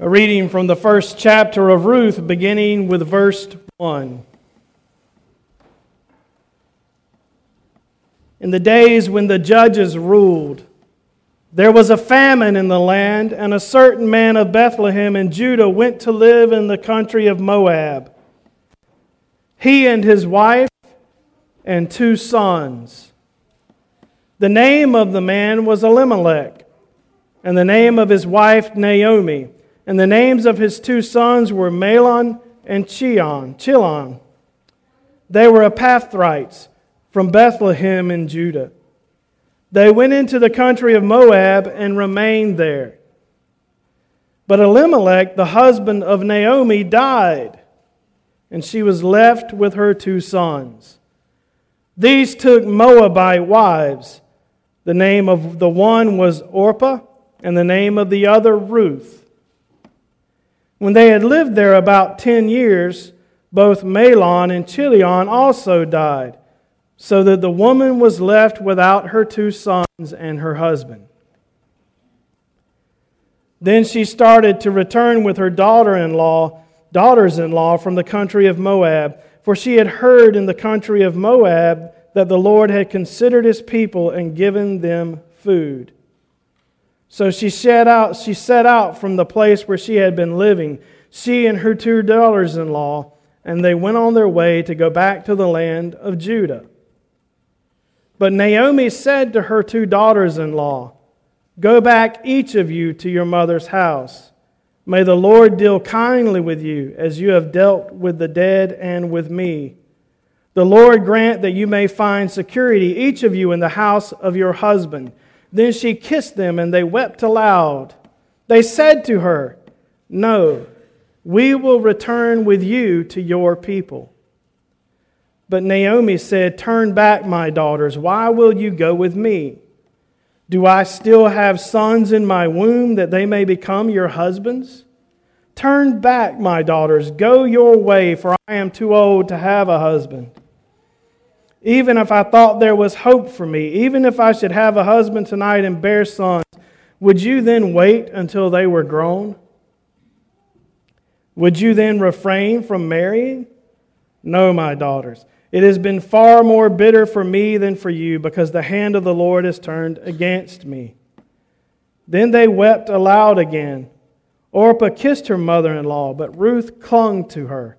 A reading from the first chapter of Ruth, beginning with verse 1. In the days when the judges ruled, there was a famine in the land, and a certain man of Bethlehem in Judah went to live in the country of Moab. He and his wife and two sons. The name of the man was Elimelech, and the name of his wife Naomi and the names of his two sons were Mahlon and Chion, Chilon. They were Ephrathites from Bethlehem in Judah. They went into the country of Moab and remained there. But Elimelech, the husband of Naomi, died, and she was left with her two sons. These took Moabite wives. The name of the one was Orpah, and the name of the other Ruth. When they had lived there about ten years, both Mahlon and Chilion also died, so that the woman was left without her two sons and her husband. Then she started to return with her daughter in law, daughters in law from the country of Moab, for she had heard in the country of Moab that the Lord had considered his people and given them food. So she set out, she set out from the place where she had been living, she and her two daughters in law, and they went on their way to go back to the land of Judah. But Naomi said to her two daughters in law, Go back, each of you, to your mother's house. May the Lord deal kindly with you, as you have dealt with the dead and with me. The Lord grant that you may find security, each of you, in the house of your husband then she kissed them, and they wept aloud. They said to her, No, we will return with you to your people. But Naomi said, Turn back, my daughters. Why will you go with me? Do I still have sons in my womb that they may become your husbands? Turn back, my daughters. Go your way, for I am too old to have a husband. Even if I thought there was hope for me, even if I should have a husband tonight and bear sons, would you then wait until they were grown? Would you then refrain from marrying? No, my daughters. It has been far more bitter for me than for you, because the hand of the Lord is turned against me. Then they wept aloud again. Orpah kissed her mother in law, but Ruth clung to her.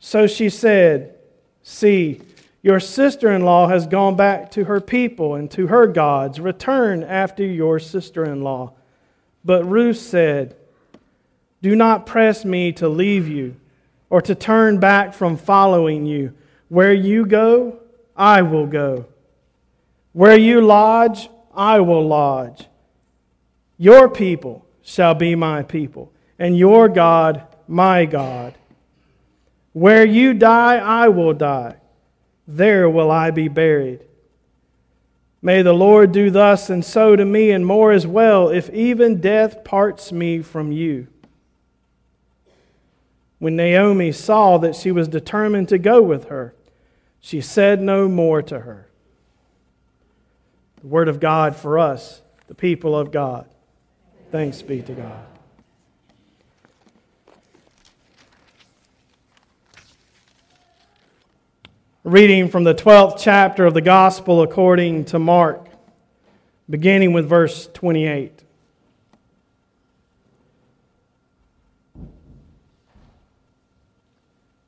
So she said, See, your sister in law has gone back to her people and to her gods. Return after your sister in law. But Ruth said, Do not press me to leave you or to turn back from following you. Where you go, I will go. Where you lodge, I will lodge. Your people shall be my people, and your God, my God. Where you die, I will die there will I be buried. May the Lord do thus and so to me, and more as well, if even death parts me from you. When Naomi saw that she was determined to go with her, she said no more to her. The word of God for us, the people of God. Thanks be to God. Reading from the 12th chapter of the Gospel according to Mark, beginning with verse 28.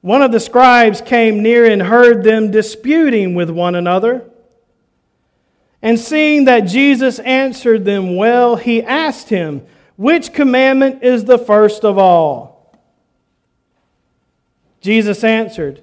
One of the scribes came near and heard them disputing with one another. And seeing that Jesus answered them well, he asked him, Which commandment is the first of all? Jesus answered,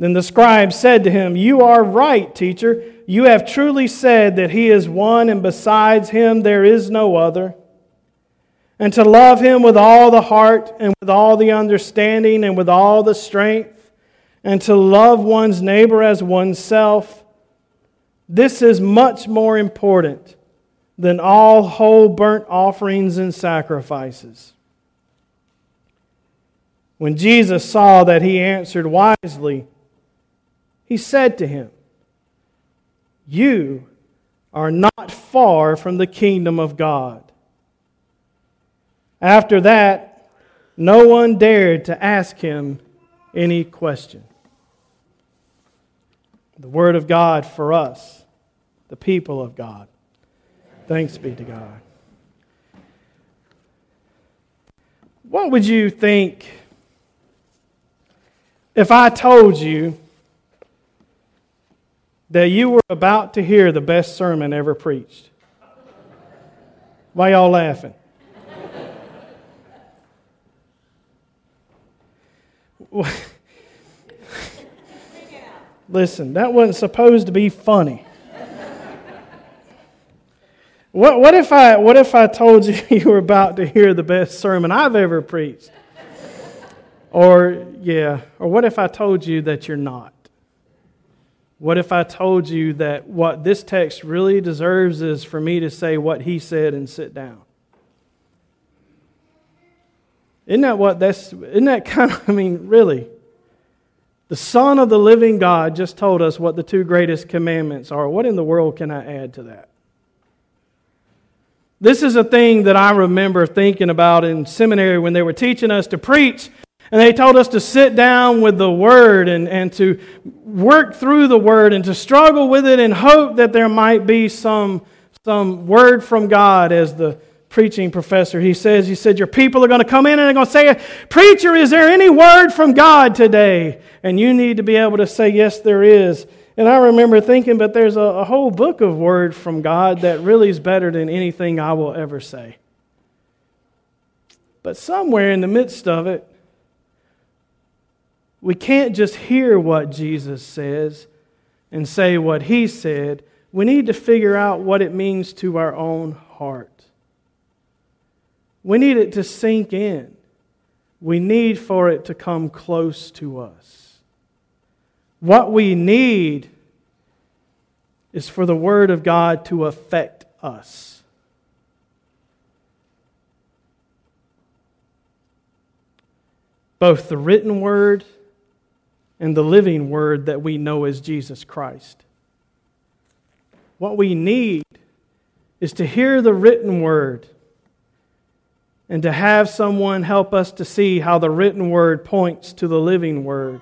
Then the scribe said to him, You are right, teacher. You have truly said that he is one, and besides him there is no other. and to love him with all the heart and with all the understanding and with all the strength, and to love one's neighbor as oneself, this is much more important than all whole burnt offerings and sacrifices. When Jesus saw that he answered wisely, he said to him, You are not far from the kingdom of God. After that, no one dared to ask him any question. The Word of God for us, the people of God. Thanks be to God. What would you think if I told you that you were about to hear the best sermon ever preached? Why y'all laughing? Listen, that wasn't supposed to be funny. What, what, if I, what if I told you you were about to hear the best sermon I've ever preached? Or, yeah, or what if I told you that you're not? What if I told you that what this text really deserves is for me to say what he said and sit down? Isn't that what that's, isn't that kind of, I mean, really? The Son of the living God just told us what the two greatest commandments are. What in the world can I add to that? This is a thing that I remember thinking about in seminary when they were teaching us to preach. And they told us to sit down with the Word and, and to work through the Word and to struggle with it and hope that there might be some, some word from God as the preaching professor. He says, he said, your people are going to come in and they're going to say, preacher, is there any word from God today? And you need to be able to say, yes, there is. And I remember thinking, but there's a, a whole book of word from God that really is better than anything I will ever say. But somewhere in the midst of it, we can't just hear what Jesus says and say what he said. We need to figure out what it means to our own heart. We need it to sink in. We need for it to come close to us. What we need is for the Word of God to affect us. Both the written Word and the living Word that we know as Jesus Christ. What we need is to hear the written Word and to have someone help us to see how the written word points to the living word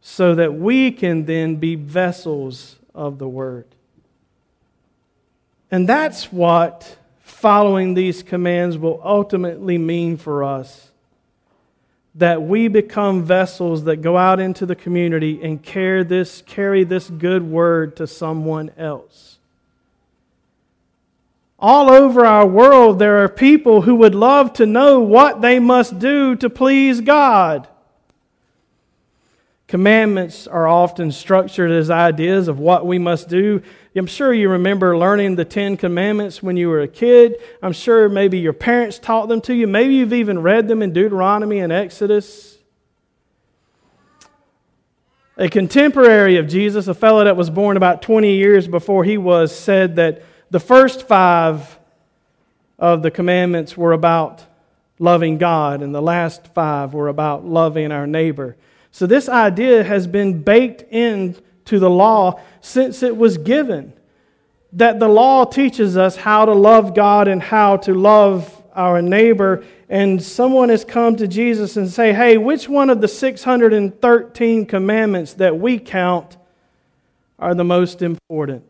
so that we can then be vessels of the word. And that's what following these commands will ultimately mean for us. That we become vessels that go out into the community and carry this, carry this good word to someone else. All over our world, there are people who would love to know what they must do to please God. Commandments are often structured as ideas of what we must do. I'm sure you remember learning the Ten Commandments when you were a kid. I'm sure maybe your parents taught them to you. Maybe you've even read them in Deuteronomy and Exodus. A contemporary of Jesus, a fellow that was born about 20 years before he was, said that the first five of the commandments were about loving God, and the last five were about loving our neighbor. So, this idea has been baked into the law since it was given. That the law teaches us how to love God and how to love our neighbor. And someone has come to Jesus and say, Hey, which one of the 613 commandments that we count are the most important?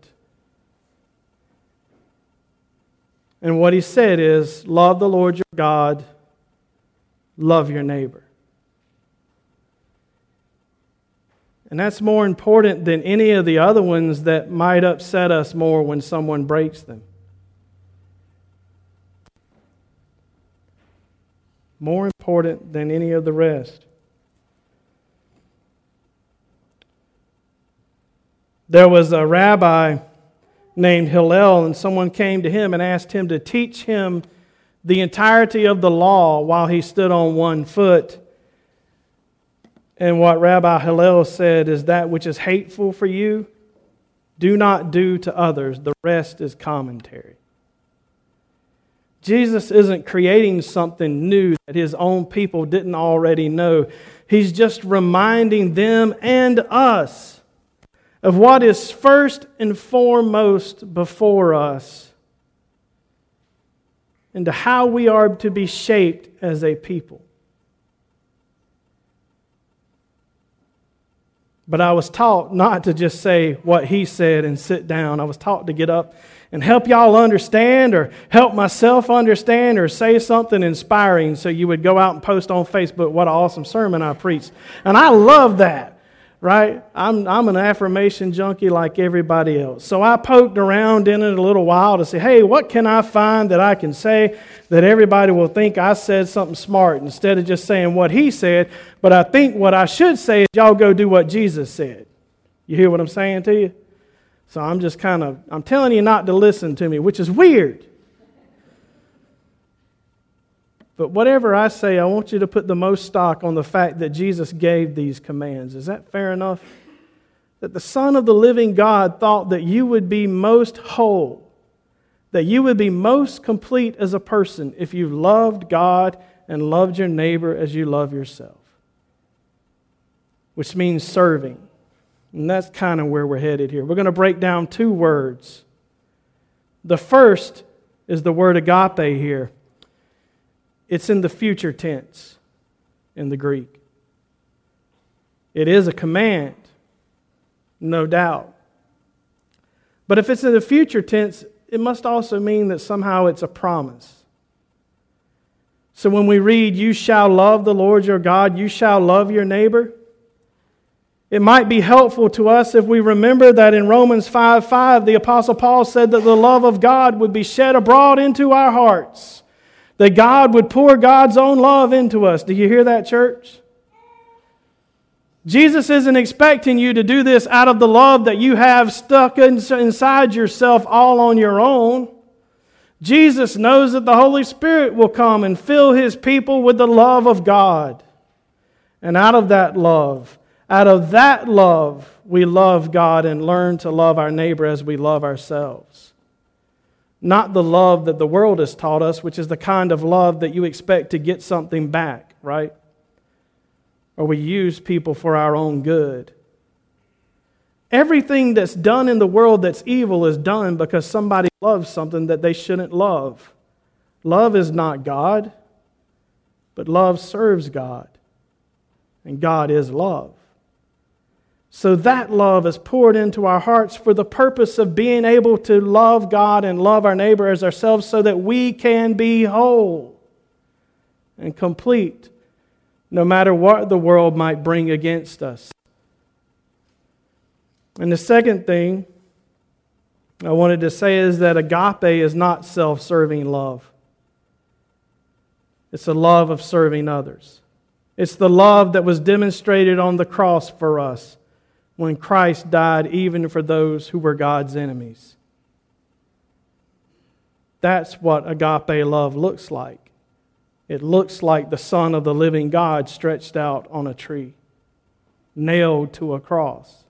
And what he said is love the Lord your God, love your neighbor. And that's more important than any of the other ones that might upset us more when someone breaks them. More important than any of the rest. There was a rabbi named Hillel, and someone came to him and asked him to teach him the entirety of the law while he stood on one foot. And what Rabbi Hillel said is that which is hateful for you, do not do to others. The rest is commentary. Jesus isn't creating something new that his own people didn't already know. He's just reminding them and us of what is first and foremost before us and to how we are to be shaped as a people. But I was taught not to just say what he said and sit down. I was taught to get up and help y'all understand or help myself understand or say something inspiring so you would go out and post on Facebook what an awesome sermon I preached. And I love that right? I'm, I'm an affirmation junkie like everybody else. So I poked around in it a little while to say, hey, what can I find that I can say that everybody will think I said something smart instead of just saying what he said? But I think what I should say is, y'all go do what Jesus said. You hear what I'm saying to you? So I'm just kind of, I'm telling you not to listen to me, which is weird. But whatever I say, I want you to put the most stock on the fact that Jesus gave these commands. Is that fair enough? That the Son of the living God thought that you would be most whole, that you would be most complete as a person if you loved God and loved your neighbor as you love yourself, which means serving. And that's kind of where we're headed here. We're going to break down two words. The first is the word agape here. It's in the future tense in the Greek. It is a command, no doubt. But if it's in the future tense, it must also mean that somehow it's a promise. So when we read, You shall love the Lord your God, you shall love your neighbor, it might be helpful to us if we remember that in Romans 5 5, the Apostle Paul said that the love of God would be shed abroad into our hearts that God would pour God's own love into us. Do you hear that, church? Jesus isn't expecting you to do this out of the love that you have stuck inside yourself all on your own. Jesus knows that the Holy Spirit will come and fill his people with the love of God. And out of that love, out of that love, we love God and learn to love our neighbor as we love ourselves not the love that the world has taught us, which is the kind of love that you expect to get something back, right? Or we use people for our own good. Everything that's done in the world that's evil is done because somebody loves something that they shouldn't love. Love is not God, but love serves God. And God is love. So that love is poured into our hearts for the purpose of being able to love God and love our neighbor as ourselves so that we can be whole and complete no matter what the world might bring against us. And the second thing I wanted to say is that agape is not self serving love, it's a love of serving others. It's the love that was demonstrated on the cross for us when Christ died even for those who were God's enemies. That's what agape love looks like. It looks like the Son of the living God stretched out on a tree, nailed to a cross.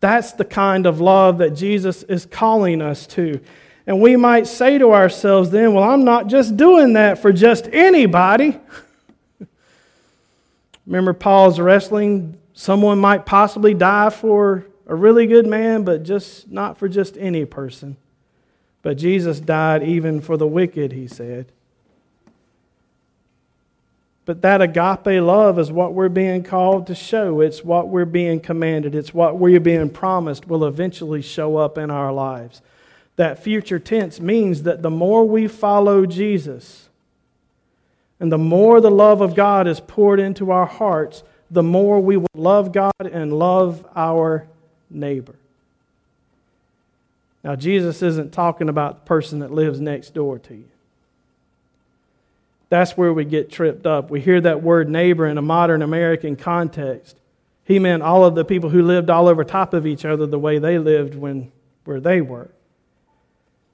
That's the kind of love that Jesus is calling us to. And we might say to ourselves then, well, I'm not just doing that for just anybody. Remember Paul's wrestling Someone might possibly die for a really good man, but just not for just any person. But Jesus died even for the wicked, he said. But that agape love is what we're being called to show. It's what we're being commanded. It's what we're being promised will eventually show up in our lives. That future tense means that the more we follow Jesus and the more the love of God is poured into our hearts, the more we will love God and love our neighbor. Now, Jesus isn't talking about the person that lives next door to you. That's where we get tripped up. We hear that word neighbor in a modern American context. He meant all of the people who lived all over top of each other the way they lived when where they were.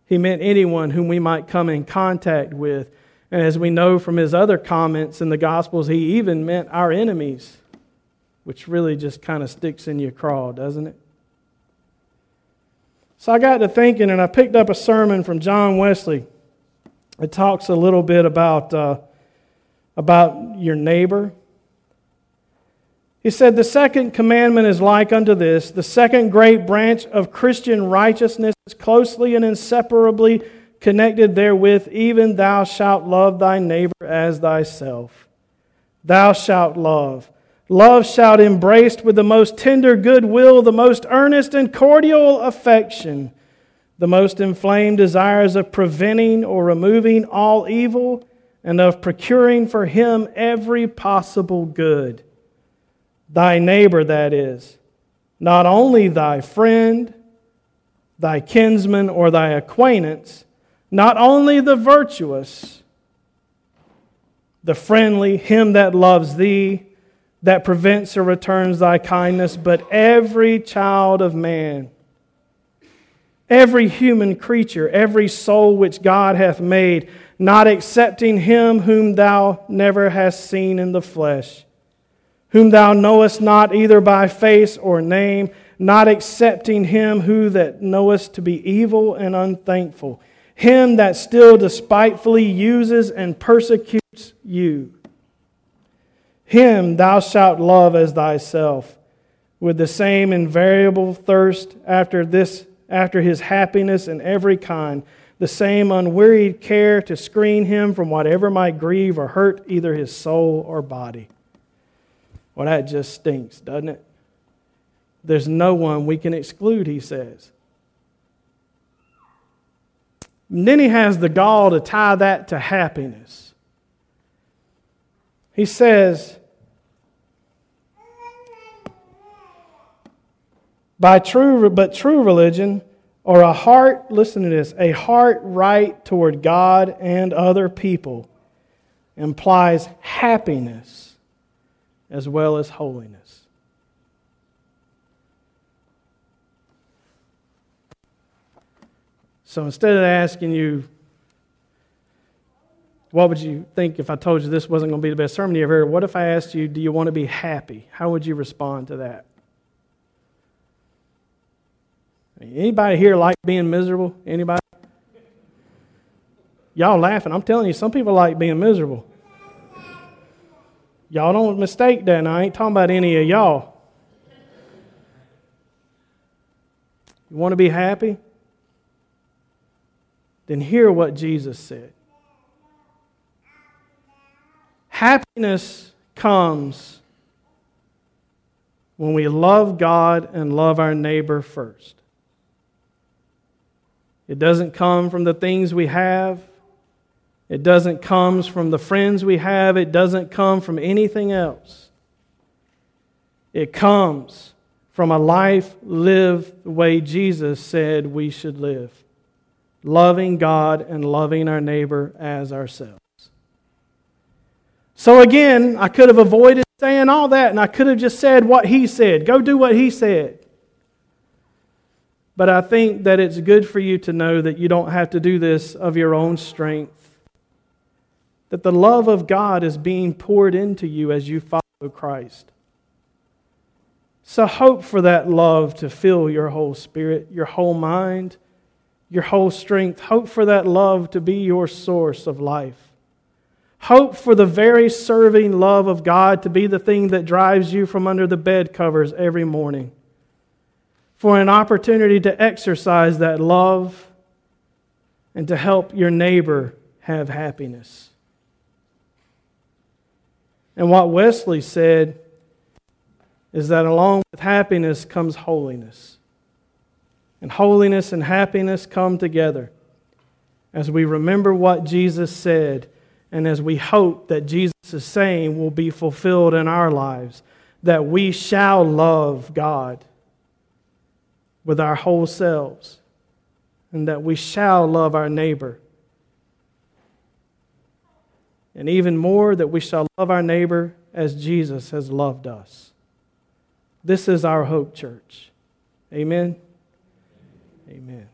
He meant anyone whom we might come in contact with. And as we know from his other comments in the Gospels, he even meant our enemies, which really just kind of sticks in your craw, doesn't it? So I got to thinking, and I picked up a sermon from John Wesley. It talks a little bit about, uh, about your neighbor. He said, The second commandment is like unto this. The second great branch of Christian righteousness is closely and inseparably connected therewith, even thou shalt love thy neighbor as thyself. Thou shalt love. Love shalt embraced with the most tender goodwill, the most earnest and cordial affection, the most inflamed desires of preventing or removing all evil, and of procuring for him every possible good. Thy neighbor, that is, not only thy friend, thy kinsman, or thy acquaintance, not only the virtuous, the friendly, him that loves thee, that prevents or returns thy kindness, but every child of man, every human creature, every soul which God hath made, not excepting him whom thou never hast seen in the flesh whom thou knowest not either by face or name, not accepting him who that knowest to be evil and unthankful, him that still despitefully uses and persecutes you. Him thou shalt love as thyself, with the same invariable thirst after this after his happiness in every kind, the same unwearied care to screen him from whatever might grieve or hurt either his soul or body. Well, that just stinks, doesn't it? There's no one we can exclude, he says. And then he has the gall to tie that to happiness. He says, by true but true religion or a heart listen to this a heart right toward god and other people implies happiness as well as holiness. So instead of asking you, what would you think if I told you this wasn't going to be the best sermon you ever heard? What if I asked you, do you want to be happy? How would you respond to that? Anybody here like being miserable? Anybody? Y'all laughing. I'm telling you, some people like being miserable. Y'all don't mistake that. I ain't talking about any of y'all. You want to be happy? Then hear what Jesus said. Happiness comes when we love God and love our neighbor first. It doesn't come from the things we have. It doesn't come from the friends we have. It doesn't come from anything else. It comes from a life lived the way Jesus said we should live loving God and loving our neighbor as ourselves. So, again, I could have avoided saying all that and I could have just said what he said. Go do what he said. But I think that it's good for you to know that you don't have to do this of your own strength that the love of God is being poured into you as you follow Christ. So hope for that love to fill your whole spirit, your whole mind, your whole strength. Hope for that love to be your source of life. Hope for the very serving love of God to be the thing that drives you from under the bed covers every morning. For an opportunity to exercise that love and to help your neighbor have happiness. And what Wesley said is that along with happiness comes holiness. And holiness and happiness come together as we remember what Jesus said and as we hope that Jesus is saying will be fulfilled in our lives, that we shall love God with our whole selves and that we shall love our neighbor and even more that we shall love our neighbor as Jesus has loved us. This is our hope, church. Amen. Amen.